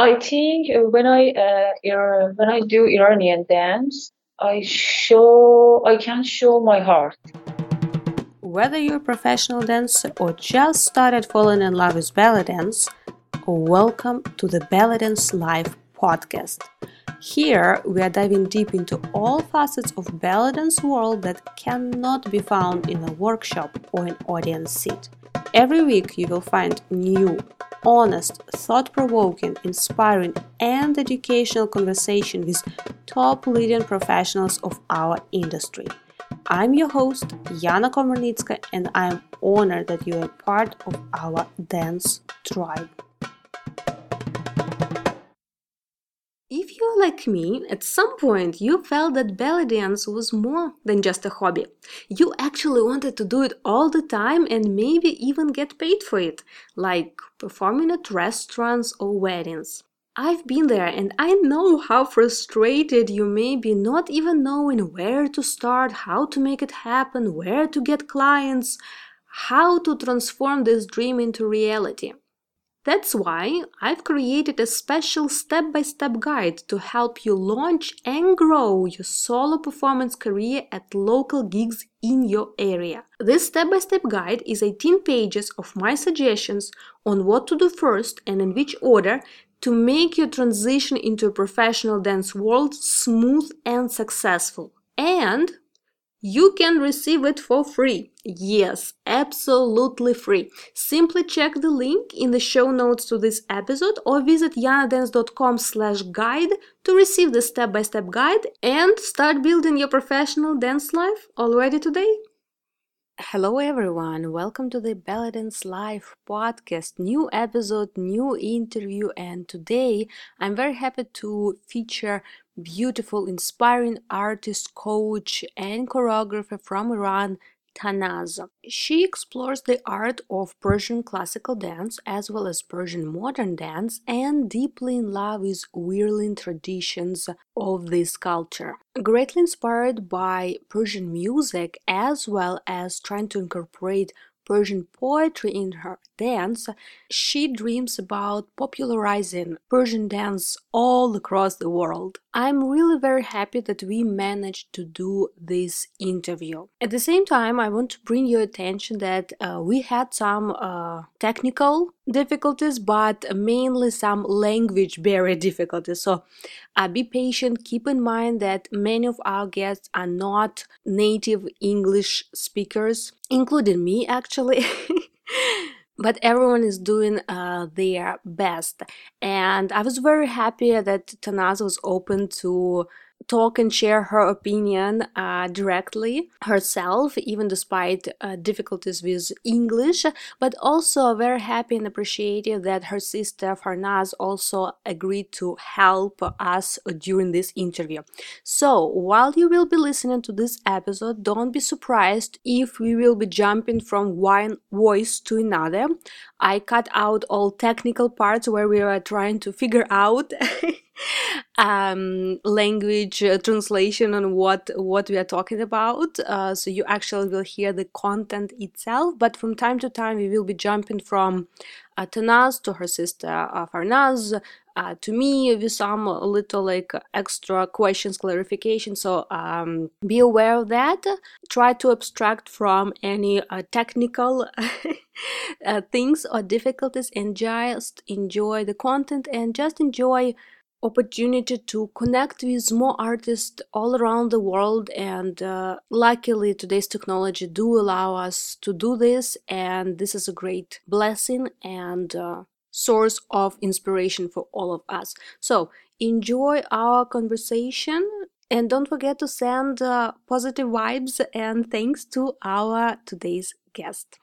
I think when I uh, when I do Iranian dance, I show I can show my heart. Whether you're a professional dancer or just started falling in love with belly dance, welcome to the Belly Dance Live podcast. Here we are diving deep into all facets of belly dance world that cannot be found in a workshop or an audience seat. Every week you will find new, honest, thought-provoking, inspiring and educational conversation with top leading professionals of our industry. I'm your host, Yana Komarnitska, and I'm honored that you are part of our dance tribe. You're like me, at some point you felt that belly dance was more than just a hobby. You actually wanted to do it all the time and maybe even get paid for it, like performing at restaurants or weddings. I've been there and I know how frustrated you may be not even knowing where to start, how to make it happen, where to get clients, how to transform this dream into reality. That's why I've created a special step by step guide to help you launch and grow your solo performance career at local gigs in your area. This step by step guide is 18 pages of my suggestions on what to do first and in which order to make your transition into a professional dance world smooth and successful. And you can receive it for free. Yes, absolutely free. Simply check the link in the show notes to this episode or visit yanadance.com slash guide to receive the step-by-step guide and start building your professional dance life already today. Hello everyone, welcome to the Belly Dance Live podcast. New episode, new interview, and today I'm very happy to feature beautiful, inspiring artist, coach, and choreographer from Iran, Tanaz. She explores the art of Persian classical dance as well as Persian modern dance and deeply in love with whirling traditions of this culture. Greatly inspired by Persian music as well as trying to incorporate Persian poetry in her dance, she dreams about popularizing Persian dance all across the world. I'm really very happy that we managed to do this interview. At the same time, I want to bring your attention that uh, we had some uh, technical difficulties, but mainly some language barrier difficulties. So uh, be patient. Keep in mind that many of our guests are not native English speakers, including me actually. but everyone is doing uh, their best. And I was very happy that Tanaz was open to talk and share her opinion uh, directly herself, even despite uh, difficulties with English, but also very happy and appreciative that her sister Farnaz also agreed to help us during this interview. So, while you will be listening to this episode, don't be surprised if we will be jumping from one voice to another. I cut out all technical parts where we are trying to figure out um, language uh, translation on what what we are talking about. Uh, so you actually will hear the content itself, but from time to time we will be jumping from uh, Tanaz to her sister uh, Farnaz. Uh, to me, with some little like extra questions, clarification. So um, be aware of that. Try to abstract from any uh, technical things or difficulties, and just enjoy the content and just enjoy opportunity to connect with more artists all around the world and uh, luckily today's technology do allow us to do this and this is a great blessing and uh, source of inspiration for all of us. So enjoy our conversation and don't forget to send uh, positive vibes and thanks to our today's guest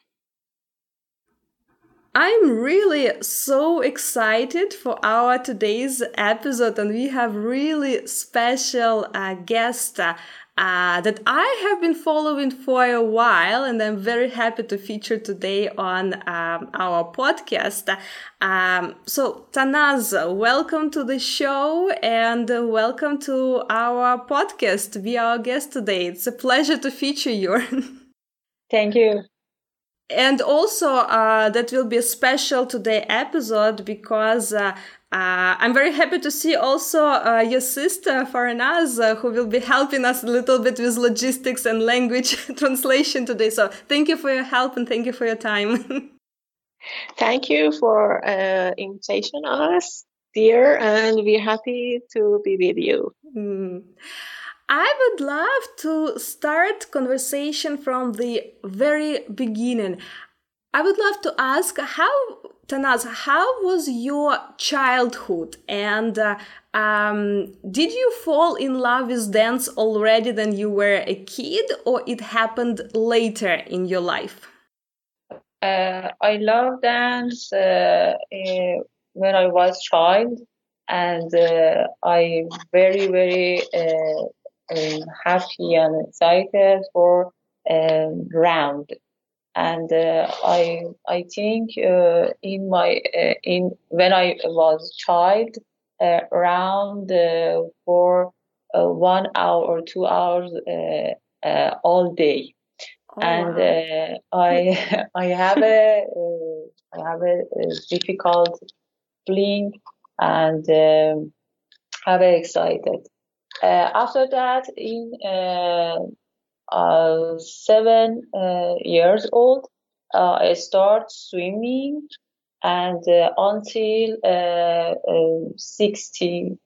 I'm really so excited for our today's episode, and we have really special uh, guest uh, uh, that I have been following for a while, and I'm very happy to feature today on um, our podcast. Um, so, Tanaz, welcome to the show and welcome to our podcast. Be our guest today. It's a pleasure to feature you. Thank you and also uh, that will be a special today episode because uh, Uh, I'm very happy to see also uh, your sister Farnaz, uh, who will be helping us a little bit with logistics and language translation today. So thank you for your help and thank you for your time. thank you for uh, invitation us, dear, and we're happy to be with you. Mm. I would love to start conversation from the very beginning. I would love to ask how Tanaz, how was your childhood? And uh, um, did you fall in love with dance already when you were a kid, or it happened later in your life? Uh, I love dance uh, uh when I was child, and uh, I very very uh, happy and excited for um, round and uh, I I think uh, in my uh, in when I was child uh, around uh, for uh, one hour or two hours all day, oh, and wow. I I have a I have a, difficult feeling and um, very excited. After that, in uh, seven uh, years old, uh, I start swimming and until 16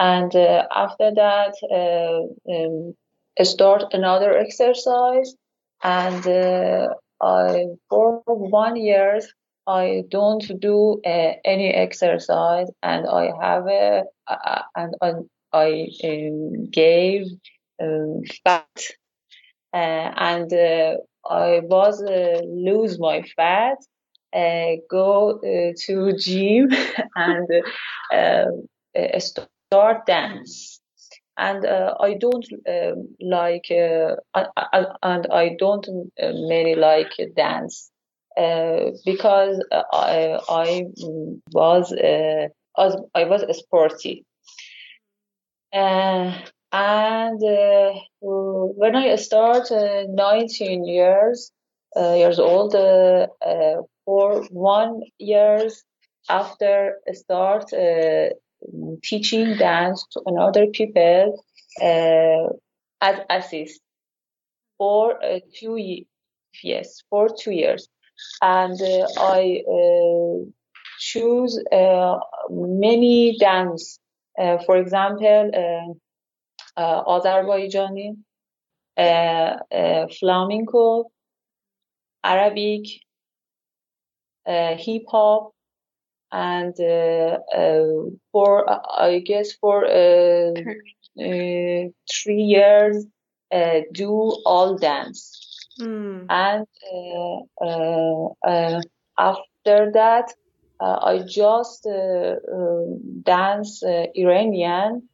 and uh, after that uh, um, I start another exercise and uh, I for one year I don't do any exercise and I have a and I um, gave um, fat uh, and uh, I was uh, lose my fat, go to gym and start dance. And uh, I don't um, like uh, and I don't uh, many like dance because I, I was I was sporty and uh, when I start uh, 19 years uh, years old, uh, uh, for one years after I start uh, teaching dance to another people as assist for two years, yes for two years, and I choose many dance. Uh, for example uh, uh, Azerbaijani, flamenco, Arabic, hip hop, and for I guess for three years do all dance. Mm. And after that, uh, I just uh, uh, dance Iranian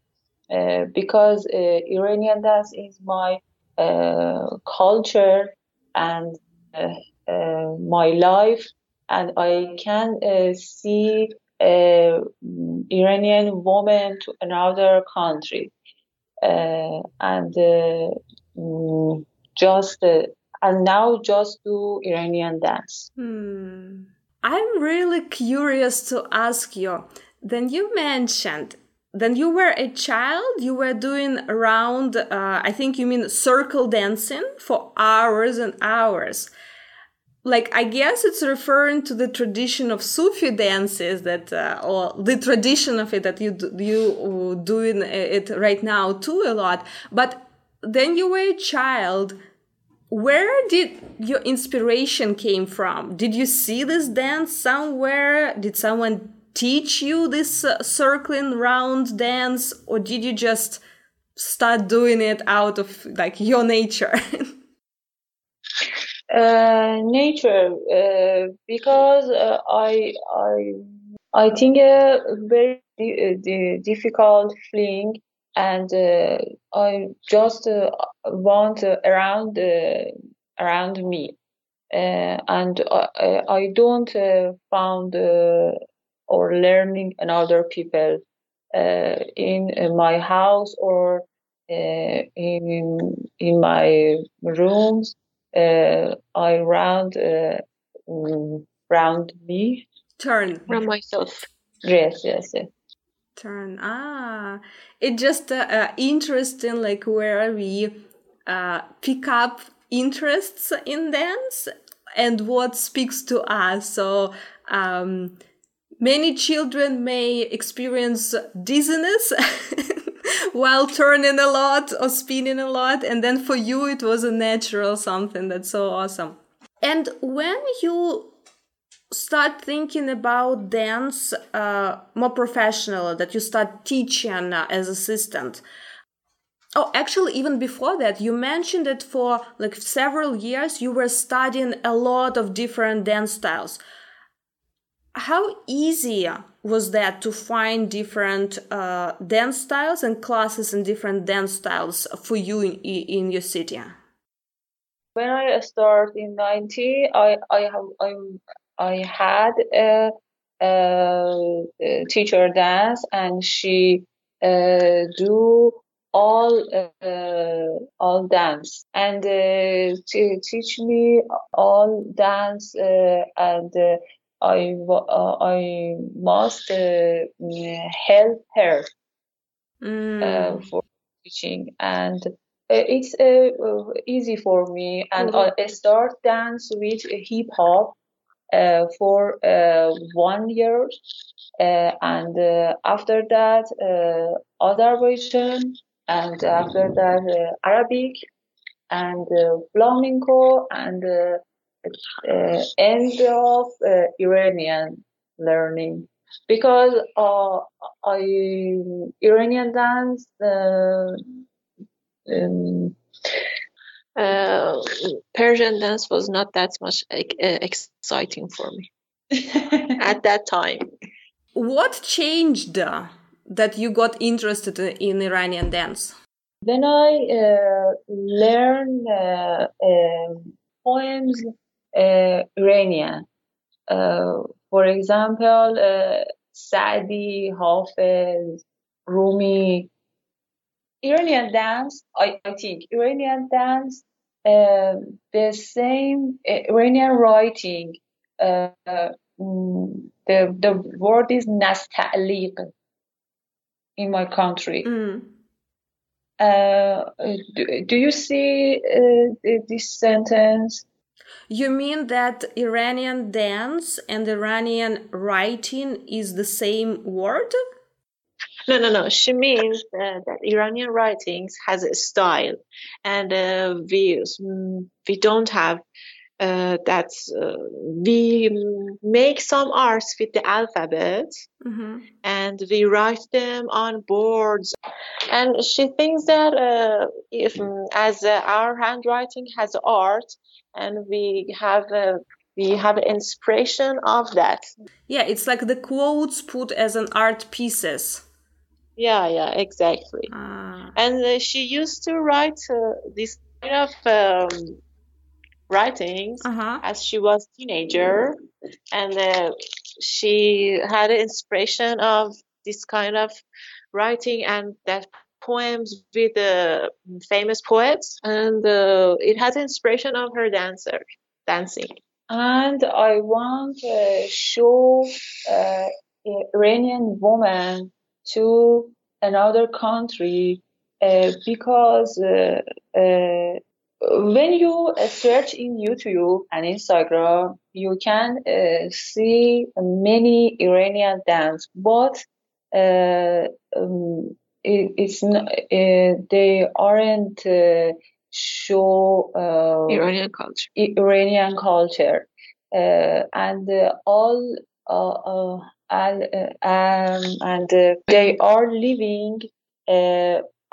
uh, because uh, Iranian dance is my uh, culture and my life, and I can see Iranian woman to another country, and mm, just and now just do Iranian dance. Hmm. I'm really curious to ask you. Then you mentioned then you were a child you were doing around uh, i think you mean circle dancing for hours and hours like i guess it's referring to the tradition of sufi dances that uh, or the tradition of it that you you doing it right now too a lot but then you were a child where did your inspiration came from? Did you see this dance somewhere? Did someone teach you this uh, circling round dance? Or did you just start doing it out of like your nature? Uh, nature uh, because uh, i i i think a very uh, difficult feeling and uh, i just want around around me and I, I don't found or learning another people uh, in my house or uh, in in my rooms. Uh, I round uh, mm, round me turn around myself. Yes, yes, yes. Turn. Ah, it's just uh, uh, interesting, like where we uh, pick up interests in dance and what speaks to us. So, um, many children may experience dizziness while turning a lot or spinning a lot. And then for you, it was a natural something that's so awesome. And when you start thinking about dance uh, more professional, that you start teaching uh, as assistant, Oh, actually, even before that, you mentioned that for like several years you were studying a lot of different dance styles. How easy was that to find different uh, dance styles and classes and different dance styles for you in, in your city? When I started in 90, I, I, have, I, I had a, a, teacher dance and she uh, do all uh, all dance and uh, to teach me all dance uh, and uh, I uh, I must uh, help her mm. for teaching and it's easy for me and mm-hmm. I start dance with hip hop for one year. And after that Azerbaijan and after that uh, Arabic and uh, flamenco and uh, end of Iranian learning. Because uh, I Iranian dance uh, um, uh, Persian dance was not that much exciting for me at that time. What changed that you got interested in Iranian dance? When I uh, learned uh, uh, poems uh, Iranian, uh, for example, uh, Sadi, Hafiz, Rumi, Iranian dance, I, I think Iranian dance, the same Iranian writing, mm, the, the word is nasta'liq in my country. Mm. Uh, do, do, you see uh, this sentence? You mean that Iranian dance and Iranian writing is the same word? No, no, no. She means uh, that Iranian writings has a style, and uh, we we don't have uh, that uh, we make some arts with the alphabet mm-hmm. and we write them on boards and she thinks that uh, if as uh, our handwriting has art and we have we have inspiration of that yeah it's like the quotes put as an art pieces yeah yeah exactly ah. and uh, she used to write uh, this kind of um, writings uh-huh. as she was teenager and uh, she had an inspiration of this kind of writing and that poems with the famous poets and uh, it has inspiration of her dancer dancing and i want to show uh, iranian woman to another country uh, because uh, uh, when you uh, search in YouTube and Instagram, you can uh, see many Iranian dance, but uh, um, it, it's not, uh, they aren't uh, show uh, Iranian culture. Iranian culture, and all um, and they are living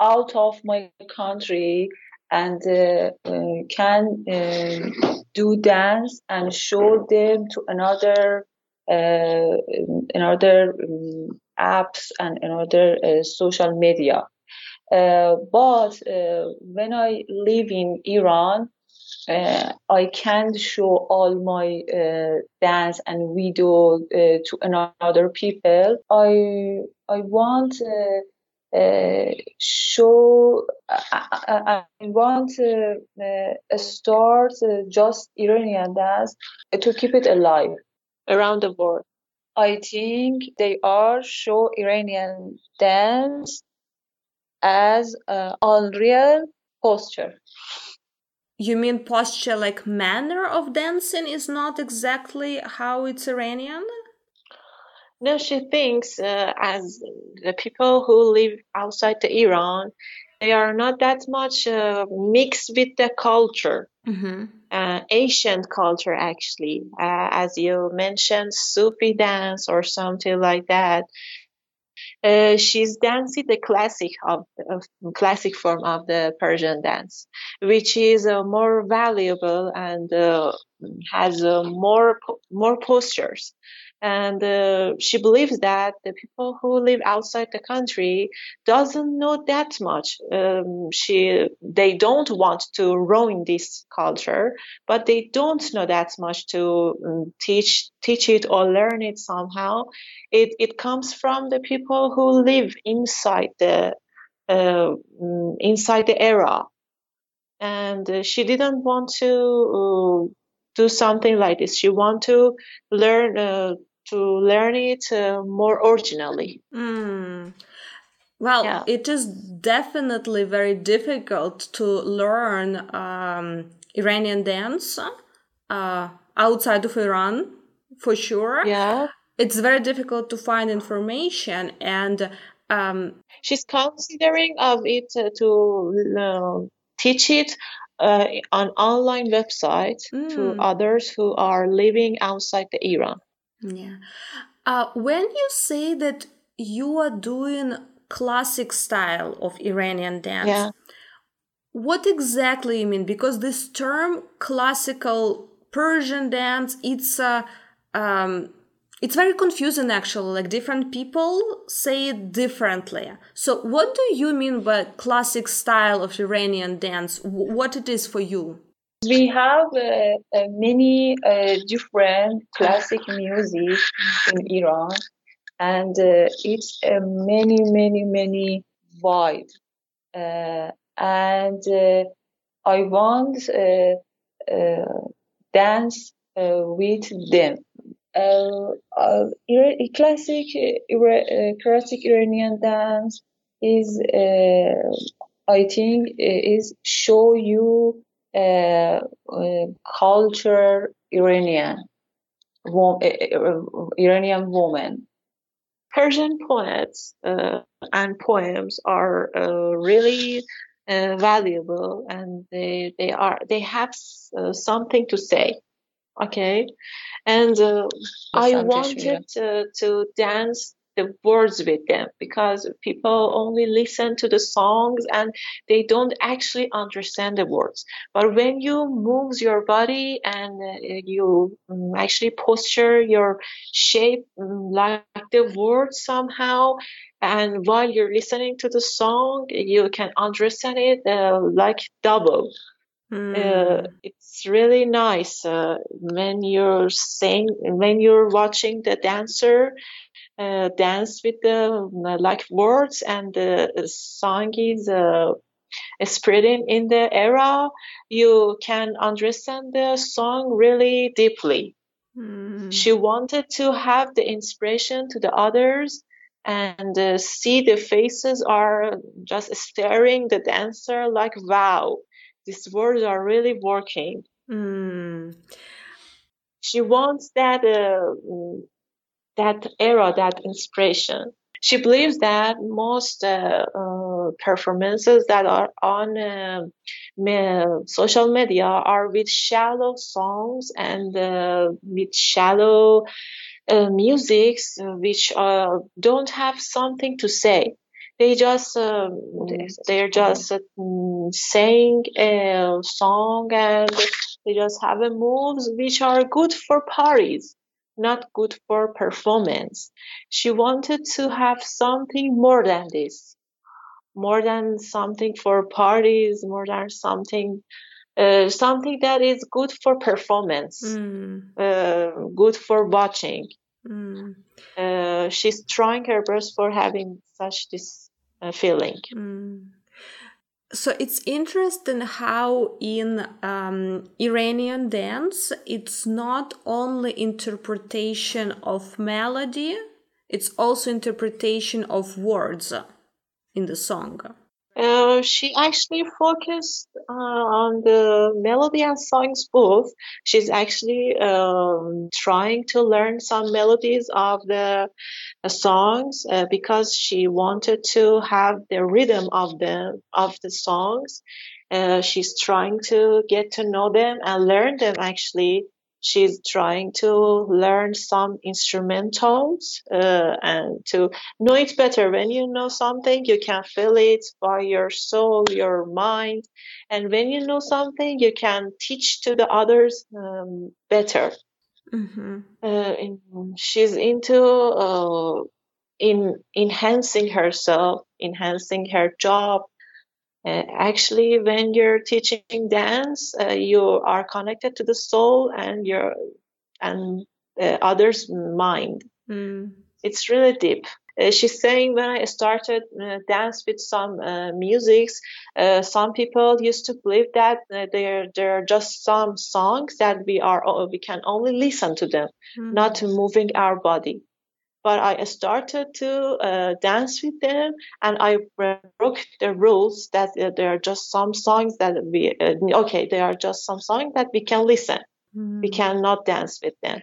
out of my country and uh, uh, can uh, do dance and show them to another another um, apps and another social media. but when I live in Iran, uh, I can't show all my uh, dance and video uh, to another people. I I want uh, show I, I, want to uh, start uh, just Iranian dance to keep it alive around the world. I think they are show Iranian dance as uh, unreal posture. You mean posture like manner of dancing is not exactly how it's Iranian? No, she thinks uh, as the people who live outside the Iran, they are not that much uh, mixed with the culture, Mm-hmm. uh, ancient culture actually. Uh, as you mentioned, Sufi dance or something like that. Uh, she's dancing the classic of, of classic form of the Persian dance, which is uh, more valuable and uh, has uh, more more postures. And uh, she believes that the people who live outside the country doesn't know that much. Um, she they don't want to ruin this culture, but they don't know that much to um, teach teach it or learn it somehow. It it comes from the people who live inside the uh, mm, inside the era. And uh, she didn't want to uh, do something like this. She want to learn uh, to learn it uh, more originally Mm. Well, Yeah. it is definitely very difficult to learn um, Iranian dance uh, outside of Iran, for sure. yeah It's very difficult to find information, and um, she's considering of it uh, to uh, teach it uh, on online website to Mm. others who are living outside the Iran. Yeah. Uh, when you say that you are doing classic style of Iranian dance, Yeah. what exactly you mean? Because this term classical Persian dance, it's uh, um, it's very confusing actually. Like different people say it differently. So, what do you mean by classic style of Iranian dance? What it is for you? We have many uh, different classic music in Iran, and uh, it's many, many, many wide. Uh, and I want dance with them. Uh, uh, classic uh, classic Iranian dance is, I think, is show you culture Iranian, wo- uh, uh, Iranian woman. Persian poets uh, and poems are uh, really uh, valuable, and they they are they have uh, something to say. Okay, and uh, I wanted to, to dance the words with them because people only listen to the songs and they don't actually understand the words. But when you move your body and uh, you um, actually posture your shape um, like the words somehow, and while you're listening to the song, you can understand it uh, like double. Hmm. Uh, it's really nice uh, when you're saying when you're watching the dancer uh, dance with the uh, like words and the song is uh, spreading in the era you can understand the song really deeply Hmm. she wanted to have the inspiration to the others and uh, see the faces are just staring the dancer like wow these words are really working Hmm. she wants that uh, mm, that era that inspiration. She believes that most uh, uh, performances that are on uh, me- social media are with shallow songs and uh, with shallow uh, musics uh, which don't have something to say. They just um, they're just mm, saying a song and they just have a moves which are good for parties not good for performance she wanted to have something more than this more than something for parties more than something uh, something that is good for performance Hmm. uh, good for watching Hmm. uh, she's trying her best for having such this uh, feeling Mm. So it's interesting how in um, Iranian dance, it's not only interpretation of melody, it's also interpretation of words in the song. Uh, she actually focused uh, on the melody and songs both. She's actually um, trying to learn some melodies of the uh, songs because she wanted to have the rhythm of the of the songs. Uh, she's trying to get to know them and learn them actually she's trying to learn some instrumentals uh, and to know it better. When you know something, you can feel it by your soul, your mind, and when you know something, you can teach to the others um, better. Mm-hmm. Uh, she's into uh, in enhancing herself, enhancing her job, uh, actually, when you're teaching dance, uh, you are connected to the soul and your and uh, others' mind. Mm. It's really deep. Uh, she's saying when I started uh, dance with some uh, musics, some people used to believe that there there are just some songs that we are we can only listen to them, mm. not moving our body but I started to uh, dance with them and I broke the rules that uh, there are just some songs that we, uh, okay, there are just some songs that we can listen. Mm. We cannot dance with them.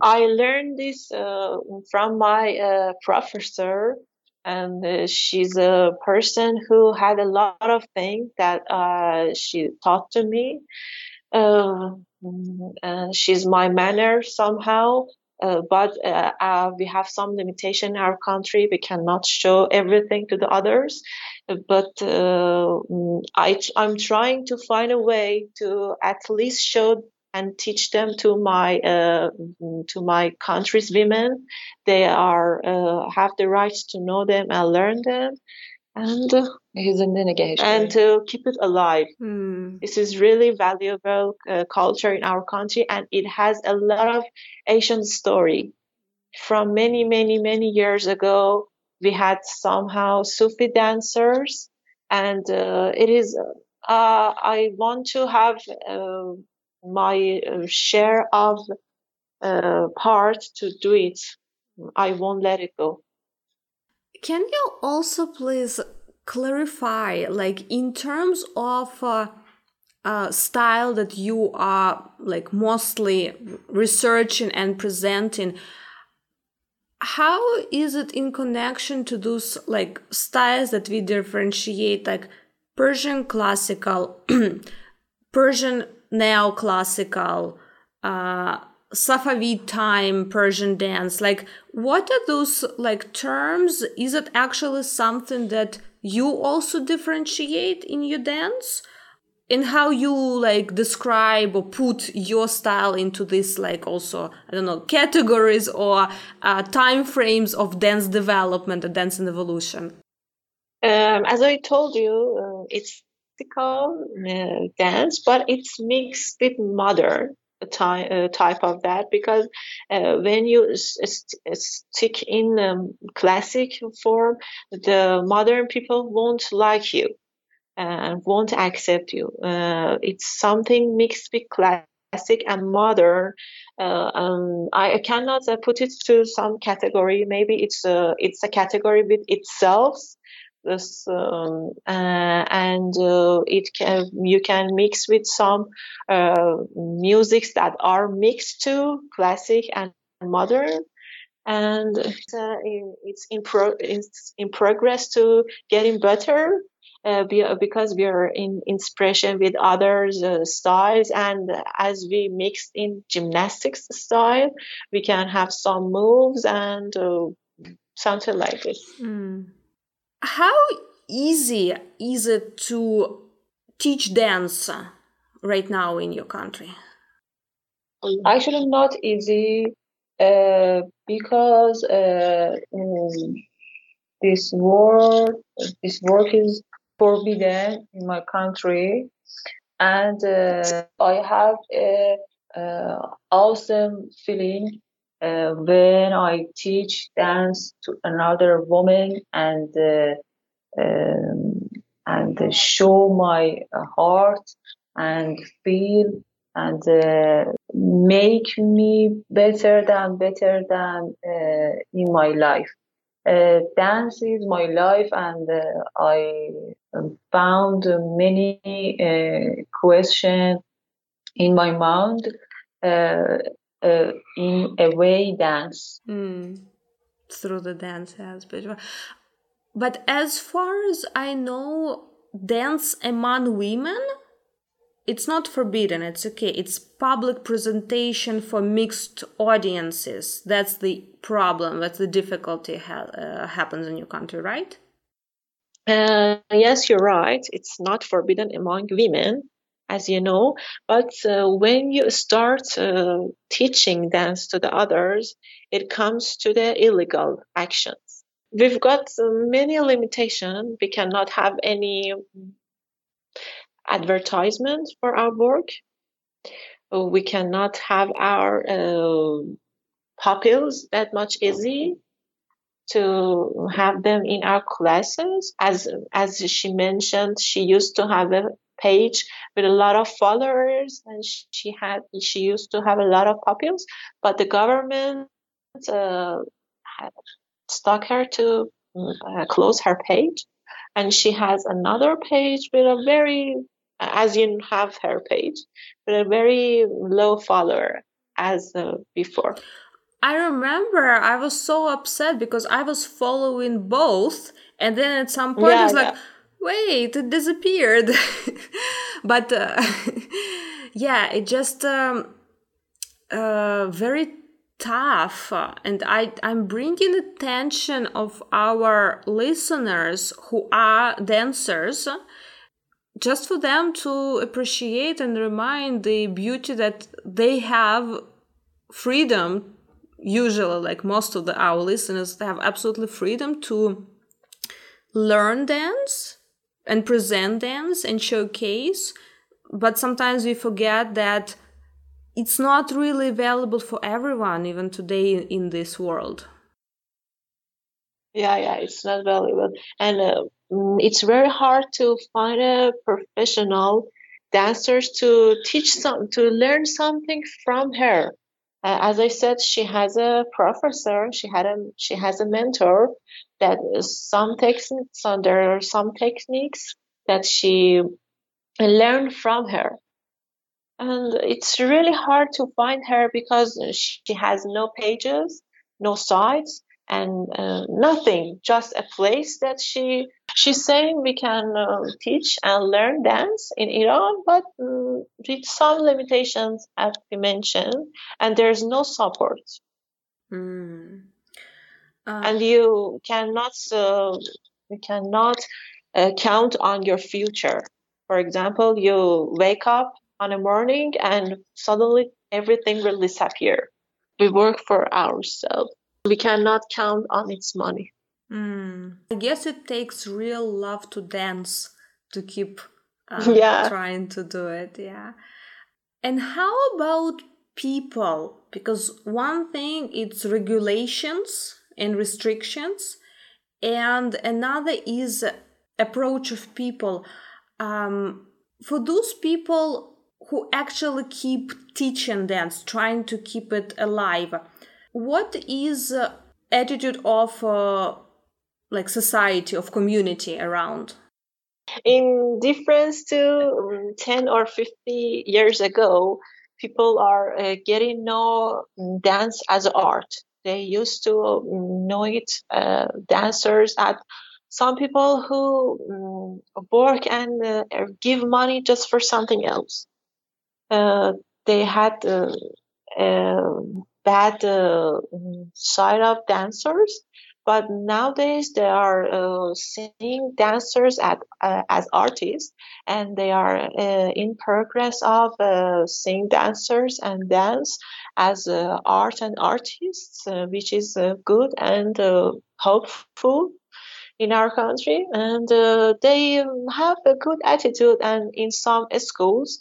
I learned this uh, from my uh, professor and uh, she's a person who had a lot of things that she taught to me. and she's my manner somehow uh, but uh, uh, we have some limitation in our country. We cannot show everything to the others. But uh, I, I'm trying to find a way to at least show and teach them to my uh, to my country's women. They are uh, have the right to know them and learn them and and to keep it alive. Mm. This is really valuable uh, culture in our country, and it has a lot of Asian story. From many, many, many years ago, we had somehow Sufi dancers, and uh, it is. Uh, I want to have uh, my uh, share of uh, part to do it. I won't let it go. Can you also please clarify, like in terms of uh, uh, style that you are like mostly researching and presenting? How is it in connection to those like styles that we differentiate, like Persian classical, Persian neoclassical, uh, Safavid time Persian dance. Like, what are those like terms? Is it actually something that you also differentiate in your dance? In how you like describe or put your style into this like also I don't know categories or uh, time frames of dance development and dance and evolution. Um, as I told you, uh, it's classical uh, dance, but it's mixed with modern type, uh, type of that because uh, when you st- stick in um, classic form, the modern people won't like you and won't accept you. Uh, it's something mixed with classic and modern. Uh, um, I cannot uh, put it to some category. Maybe it's a it's a category with itself this um, uh, and uh, it can you can mix with some uh, musics that are mixed to classic and modern. And uh, it's in pro- it's in progress to getting better uh, because we are in inspiration with others uh, styles. And as we mix in gymnastics style we can have some moves and something like this. Mm. How easy is it to teach dance right now in your country? Actually, not easy uh, because uh, um, this work this work is forbidden in my country, and uh, I have a, a awesome feeling uh, when I teach dance to another woman and uh, um, and show my heart and feel and uh, make me better than better than uh, in my life. Uh, dance is my life, and uh, I found many questions in my mind uh, in a way dance. Mm. Through the dance aspect. But as far as I know, dance among women it's not forbidden. It's okay. It's public presentation for mixed audiences. That's the problem. That's the difficulty ha- uh, happens in your country right? Uh, yes you're right. It's not forbidden among women as you know but uh, when you start uh, teaching dance to the others it comes to the illegal actions we've got many limitations we cannot have any advertisement for our work. We cannot have our uh, pupils that much easy to have them in our classes. As as she mentioned, she used to have a page with a lot of followers, and she had she used to have a lot of pupils, but the government uh, stuck her to uh, close her page, and she has another page with a very as you have her page, with a very low follower as uh, before. I remember I was so upset because I was following both, and then at some point yeah, I was like, wait, it disappeared. but uh, yeah, it just um, uh, very tough and I, i'm bringing attention of our listeners who are dancers just for them to appreciate and remind the beauty that they have freedom usually like most of the our listeners they have absolutely freedom to learn dance and present dance and showcase but sometimes we forget that it's not really available for everyone even today in this world. Yeah yeah it's not valuable and uh, Mm, it's very hard to find a professional dancers to teach some to learn something from her. Uh, as i said she has a professor she had a she has a mentor that some techniques so there are some techniques that she learned from her and it's really hard to find her because she has no pages no sites and uh, nothing just a place that she she's saying we can uh, teach and learn dance in iran but uh, with some limitations as we mentioned and there's no support mm. And you cannot uh, you cannot uh, count on your future for example you wake up on a morning and suddenly everything will disappear we work for ourselves we cannot count on its money. Mm. I guess it takes real love to dance to keep uh, yeah. trying to do it. Yeah. And how about people? Because one thing it's regulations and restrictions, and another is approach of people. Um, for those people who actually keep teaching dance, trying to keep it alive, what is uh, attitude of uh, like society of community around? In difference to um, 10 or 50 years ago people are uh, getting know dance as art they used to know it uh, dancers at some people who um, work and uh, give money just for something else. Uh, they had uh, um, bad uh, side of dancers but nowadays they are uh, seeing dancers at, uh, as artists and they are uh, in progress of uh, seeing dancers and dance as uh, art and artists uh, which is good and hopeful in our country. And they have a good attitude and in some schools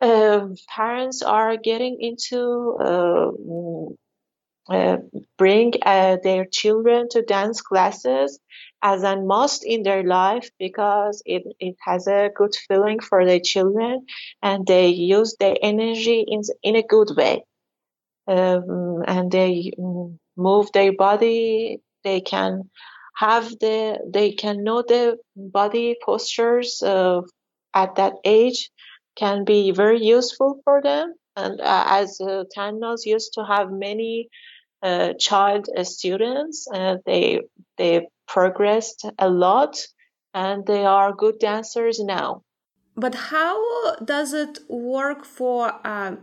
uh, parents are getting into uh, bring uh, their children to dance classes as a must in their life because it, it has a good feeling for their children and they use their energy in, in a good way. Um, and they mm, move their body, they can have the, they can know the body postures uh, at that age can be very useful for them. And uh, as uh, Tanaz used to have many child students, they they progressed a lot, and they are good dancers now. But how does it work for uh,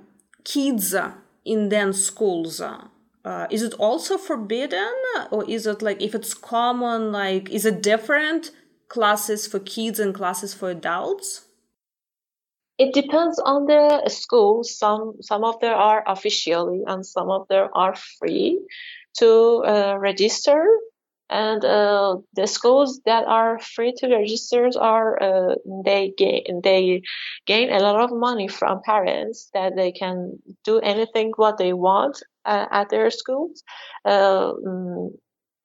kids in dance schools? Uh, is it also forbidden, or is it like if it's common? Like, is it different classes for kids and classes for adults? It depends on the school. Some some of them are officially, and some of them are free to uh, register. And uh, the schools that are free to register are uh, they gain they gain a lot of money from parents that they can do anything what they want uh, at their schools. Uh, mm,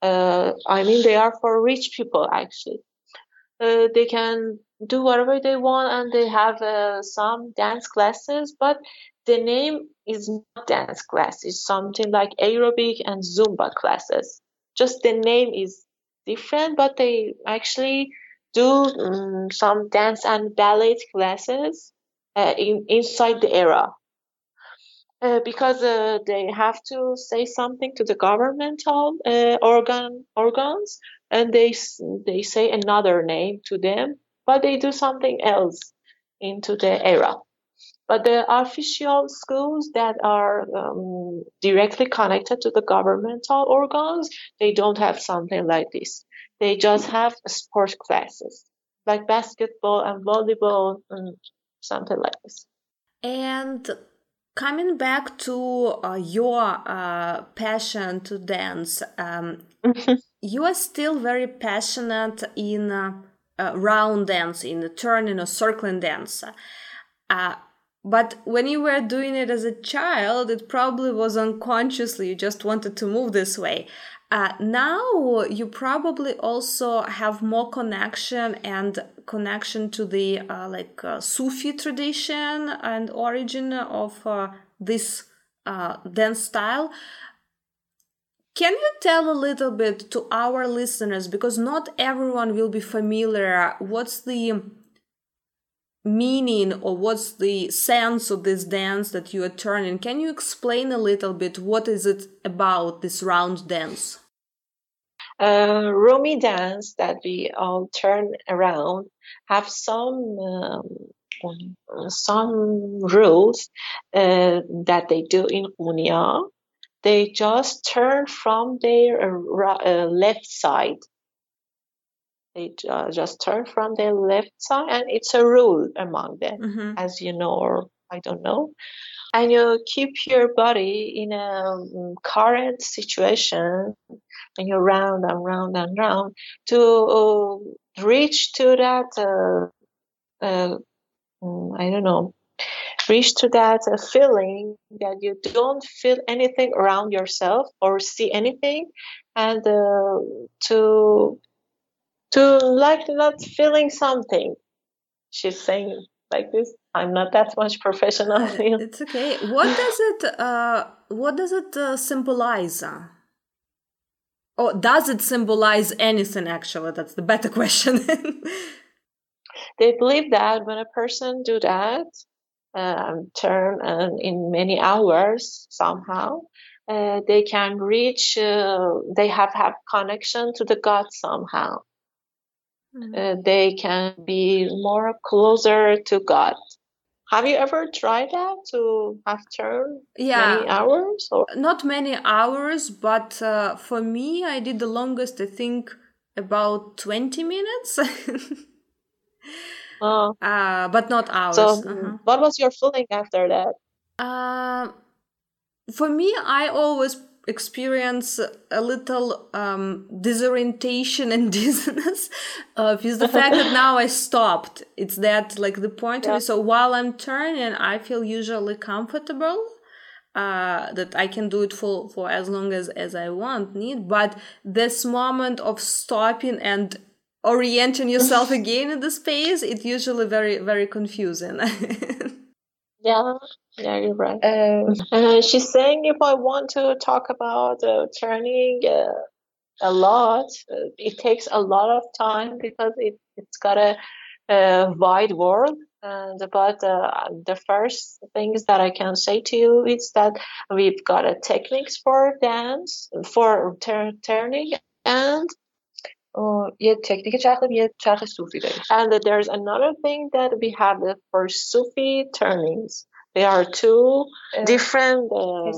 uh, I mean, they are for rich people actually. they can do whatever they want and they have uh, some dance classes but the name is not dance class. It's something like aerobic and zumba classes. Just the name is different but they actually do um, some dance and ballet classes uh, in, inside the era. Uh, because uh, they have to say something to the governmental uh, organ organs and they they say another name to them but they do something else into the era. But the official schools that are um, directly connected to the governmental organs, they don't have something like this. They just have sport classes like basketball and volleyball and something like this. And coming back to uh, your uh, passion to dance, um, you are still very passionate in. Uh, uh, round dance, in the turning or circling dance. Uh, but when you were doing it as a child, it probably was unconsciously, you just wanted to move this way. Uh, now you probably also have more connection and connection to the uh, like uh, Sufi tradition and origin of uh, this uh, dance style. Can you tell a little bit to our listeners because not everyone will be familiar what's the meaning or what's the sense of this dance that you are turning? Can you explain a little bit what is it about this round dance? Uh, Rumi dance that we all turn around have some um, some rules uh, that they do in Konya they just turn from their uh, left side. They uh, just turn from their left side, and it's a rule among them, mm-hmm. as you know, or I don't know. And you keep your body in a um, current situation, and you're round and round and round to uh, reach to that. Uh, uh, mm, I don't know reach to that uh, feeling that you don't feel anything around yourself or see anything. And uh, to to like not feeling something she's saying like this. I'm not that much professional. It's okay. What does it uh what does it uh, symbolize? Or does it symbolize anything actually? That's the better question. They believe that when a person do that um, turn and in many hours somehow uh, they can reach uh, they have have connection to the god somehow. Mm-hmm. uh, they can be more closer to god. Have you ever tried that to have turn yeah. many hours or? Not many hours but uh, for me i did the longest i think about 20 minutes uh, uh, but not ours. So, uh-huh. what was your feeling after that? Uh, for me, I always experience a little um, disorientation and dizziness uh, is the fact that now I stopped. It's that like the point yeah. of. So while I'm turning, I feel usually comfortable. uh, that I can do it for, for as long as, as I want, need. But this moment of stopping and orienting yourself again in the space, it's usually very, very confusing. yeah, yeah, you're right. Um, uh, she's saying if I want to talk about uh, turning uh, a lot, uh, it takes a lot of time because it, it's got a, a wide world and but uh, the first things that I can say to you is that we've got a techniques for dance for turning and یه تکنیک چرخ یه چرخ صوفی داریم and there's another thing that we have for Sufi turnings they are two different uh,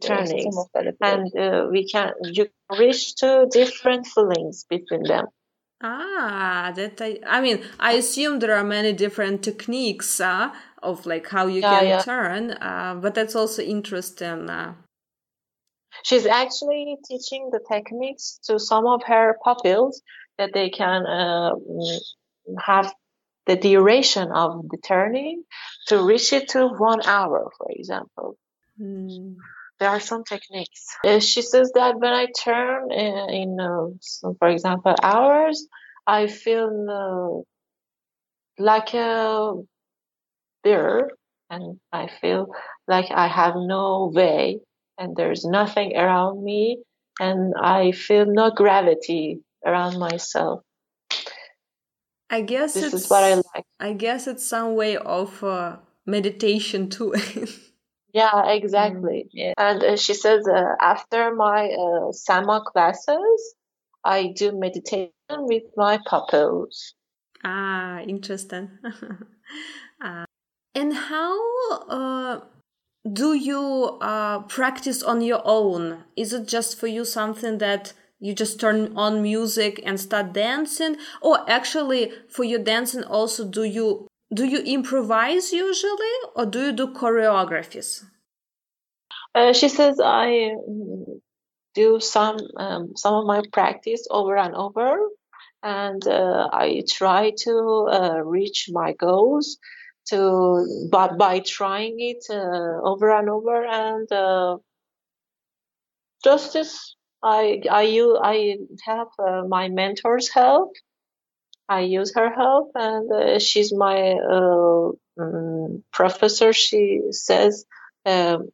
turnings and uh, we can you reach two different feelings between them Ah, that I, I mean, I assume there are many different techniques uh, of like how you yeah, can yeah. turn, uh, but that's also interesting. uh. She's actually teaching the techniques to some of her pupils that they can uh, have the duration of the turning to reach it to one hour, for example. Mm there are some techniques. Uh, she says that when I turn in, in uh, so for example, hours, I feel uh, like a bear and I feel like I have no way and there's nothing around me and I feel no gravity around myself. I guess this it's is what I like. I guess it's some way of uh, meditation too. Yeah, exactly. Mm, yeah. And uh, she says, uh, after my uh, Sama classes, I do meditation with my pupils. Ah, interesting. uh, and how uh, do you uh, practice on your own? Is it just for you something that you just turn on music and start dancing? Or actually, for your dancing, also, do you do you improvise usually or do you do choreographies? Uh, she says I do some um, some of my practice over and over, and uh, I try to uh, reach my goals to but by trying it uh, over and over and uh, just this I I I have uh, my mentor's help I use her help, and uh, she's my uh, um, professor. She says um,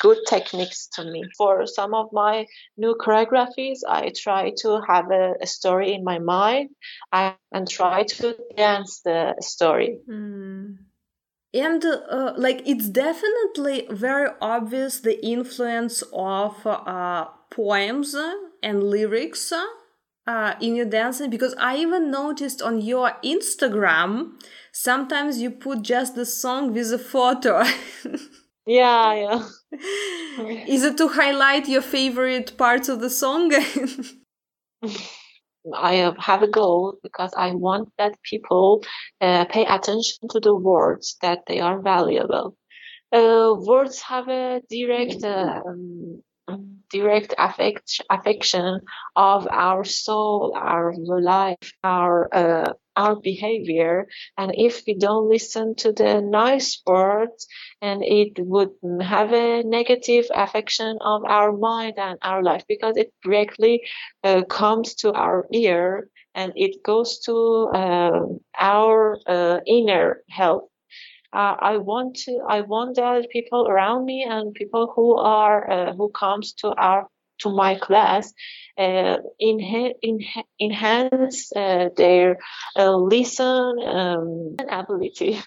good techniques to me. For some of my new choreographies, I try to have a, a story in my mind I, and try to dance the story. Mm. And uh, like it's definitely very obvious the influence of uh, poems and lyrics uh, in your dancing because I even noticed on your Instagram sometimes you put just the song with a photo. yeah, yeah. Is it to highlight your favorite parts of the song? I have a goal because I want that people uh, pay attention to the words that they are valuable. Uh, words have a direct um, direct affect, affection of our soul, our life, our uh, our behavior. And if we don't listen to the nice words, and it would have a negative affection of our mind and our life because it directly uh, comes to our ear and it goes to uh, our uh, inner health uh, I want to I want that people around me and people who are uh, who comes to our to my class uh, enha- enha- enhance uh, their uh, listen um, ability.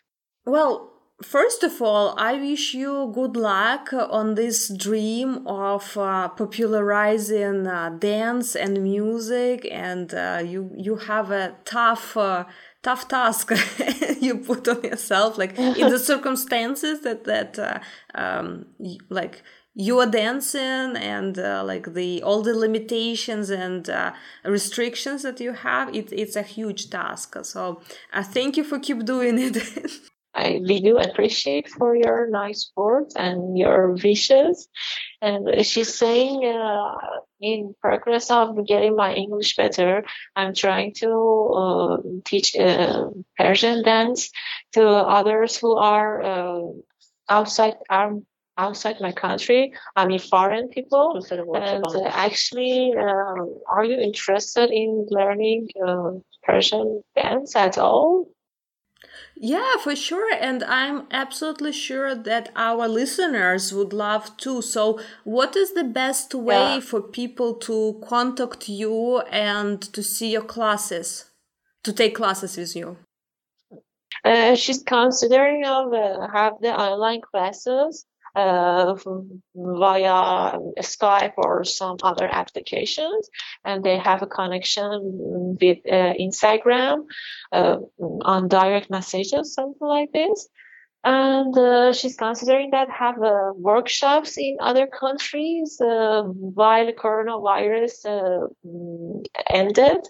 Well, First of all, I wish you good luck on this dream of uh, popularizing uh, dance and music, and uh, you you have a tough uh, tough task you put on yourself, like in the circumstances that that uh, um, like you are dancing and uh, like the all the limitations and uh, restrictions that you have it, it's a huge task so uh, thank you for keep doing it I really do appreciate for your nice words and your wishes. And she's saying, uh, in progress of getting my English better, I'm trying to uh, teach uh, Persian dance to others who are outside outside my country. I mean, foreign people. And uh, actually, um, are you interested in learning uh, Persian dance at all? Yeah, for sure. And I'm absolutely sure that our listeners would love too. So, what is the best way yeah. for people to contact you and to see your classes, to take classes with you? Uh, she's considering of uh, have the online classes uh, via Skype or some other applications, and they have a connection with uh, Instagram uh, on direct messages, something like this. And uh, she's considering that have uh, workshops in other countries uh, while coronavirus ended.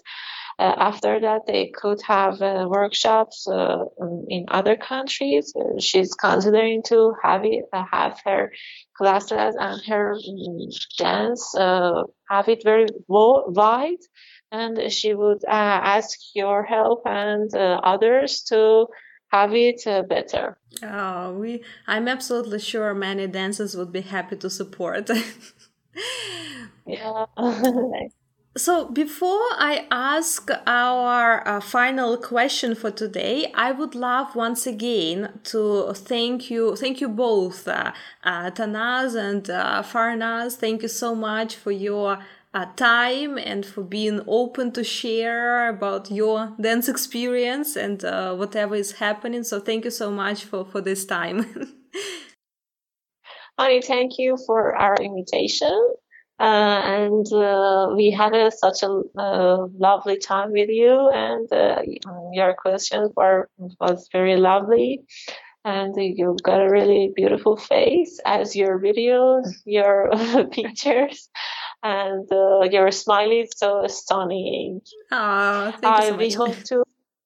Uh, after that, they could have uh, workshops uh, in other countries. she's considering to have it, have her classes and her um, dance, have it very wide. And she would ask your help and others to have it uh, better. Oh, we I'm absolutely sure many dancers would be happy to support. yeah. So, before I ask our uh, final question for today, I would love once again to thank you, thank you both, uh, uh, Tanaz and uh, Farnaz. Thank you so much for your uh, time and for being open to share about your dance experience and uh, whatever is happening. So, thank you so much for, for this time. Honey, thank you for our invitation. Uh, and uh, we had a, such a uh, lovely time with you, and uh, your questions were was very lovely, and you've got a really beautiful face as your videos, your pictures, and uh, your smile is so stunning. Oh, thank you so much. We hope to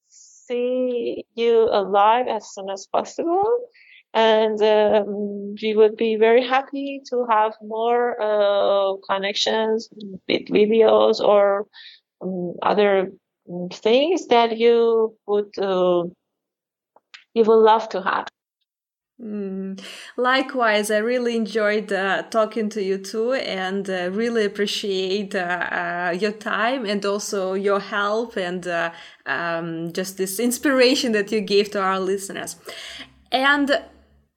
see you alive as soon as possible and um, we would be very happy to have more uh, connections with videos or um, other things that you would uh, you would love to have. Mm. Likewise, I really enjoyed uh, talking to you too, and uh, really appreciate uh, uh your time and also your help and uh, um, just this inspiration that you gave to our listeners. And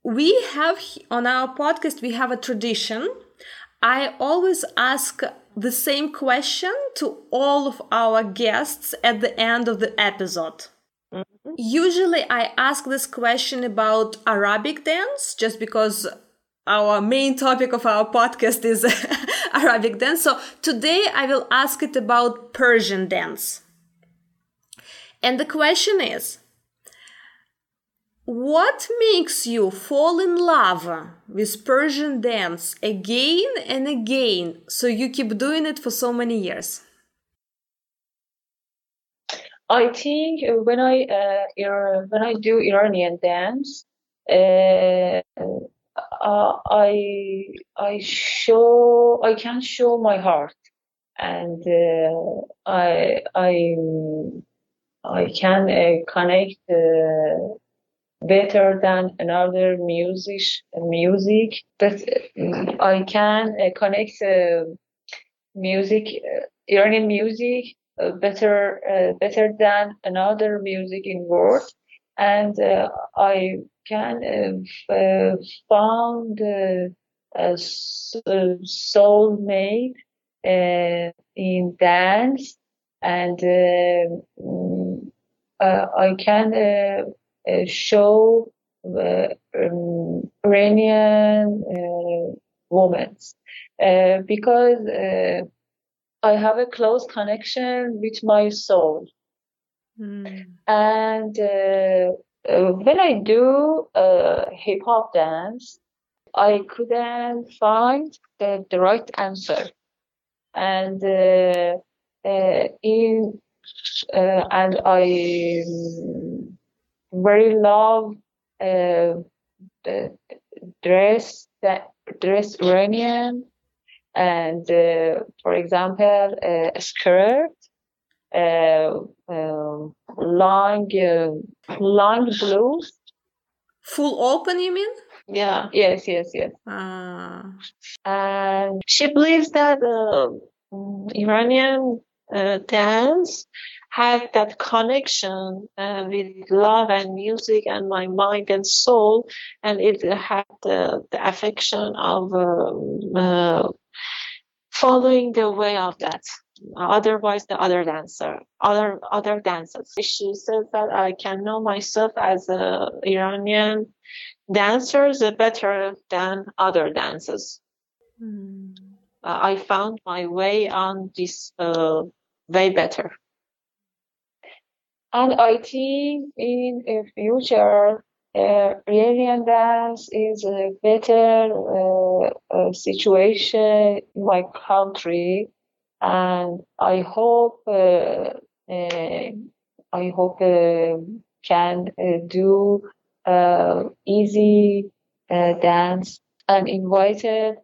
we have on our podcast we have a tradition. I always ask the same question to all of our guests at the end of the episode. Mm-hmm. usually i ask this question about arabic dance just because our main topic of our podcast is arabic dance. So today i will ask it about persian dance. And the question is what makes you fall in love with Persian dance again and again so you keep doing it for so many years? I think when I uh, when I do Iranian dance, uh, uh, I I show I can show my heart, and uh, I I I can uh, connect uh, better than another music music but I can uh, connect uh, music uh, Iranian music uh, better uh, better than another music in world. And uh, I can found a soulmate in dance. And mm, I can uh, show the um, Iranian uh, women uh, because I have a close connection with my soul. Mm. And when I do hip hop dance, I couldn't find the, the right answer. And uh, uh, in uh, and I very love uh, dress that dress Iranian and uh, for example a skirt uh, um, long uh, long blues full open you mean Yeah. Yes, yes, yes. Ah. And She believes that uh, mm, Iranian uh, dance had that connection uh, with love and music and my mind and soul, and it had the, the affection of um, uh, following the way of that. Otherwise, the other dancer, other other dancers. She says that I can know myself as a Iranian dancers better than other dances. Hmm. Uh, I found my way on this uh, way better. And I think in the future, uh, Iranian dance is a better uh, uh, situation in my country, and I hope uh, uh, I hope uh, can do easy dance and invited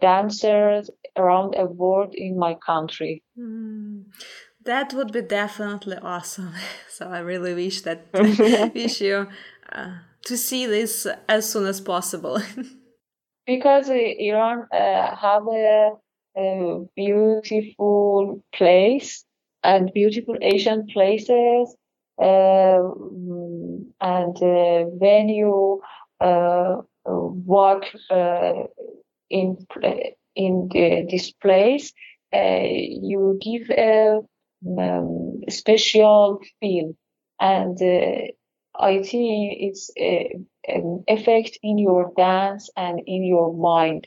dancers around the world in my country. Hmm. That would be definitely awesome. So I really wish that wish you uh, to see this as soon as possible. because uh, Iran uh, have a, a beautiful place and beautiful Asian places. Um, and uh, when you uh, walk uh, in in the, this place, uh, you give a um, special feel, and uh, I think it's a, an effect in your dance and in your mind.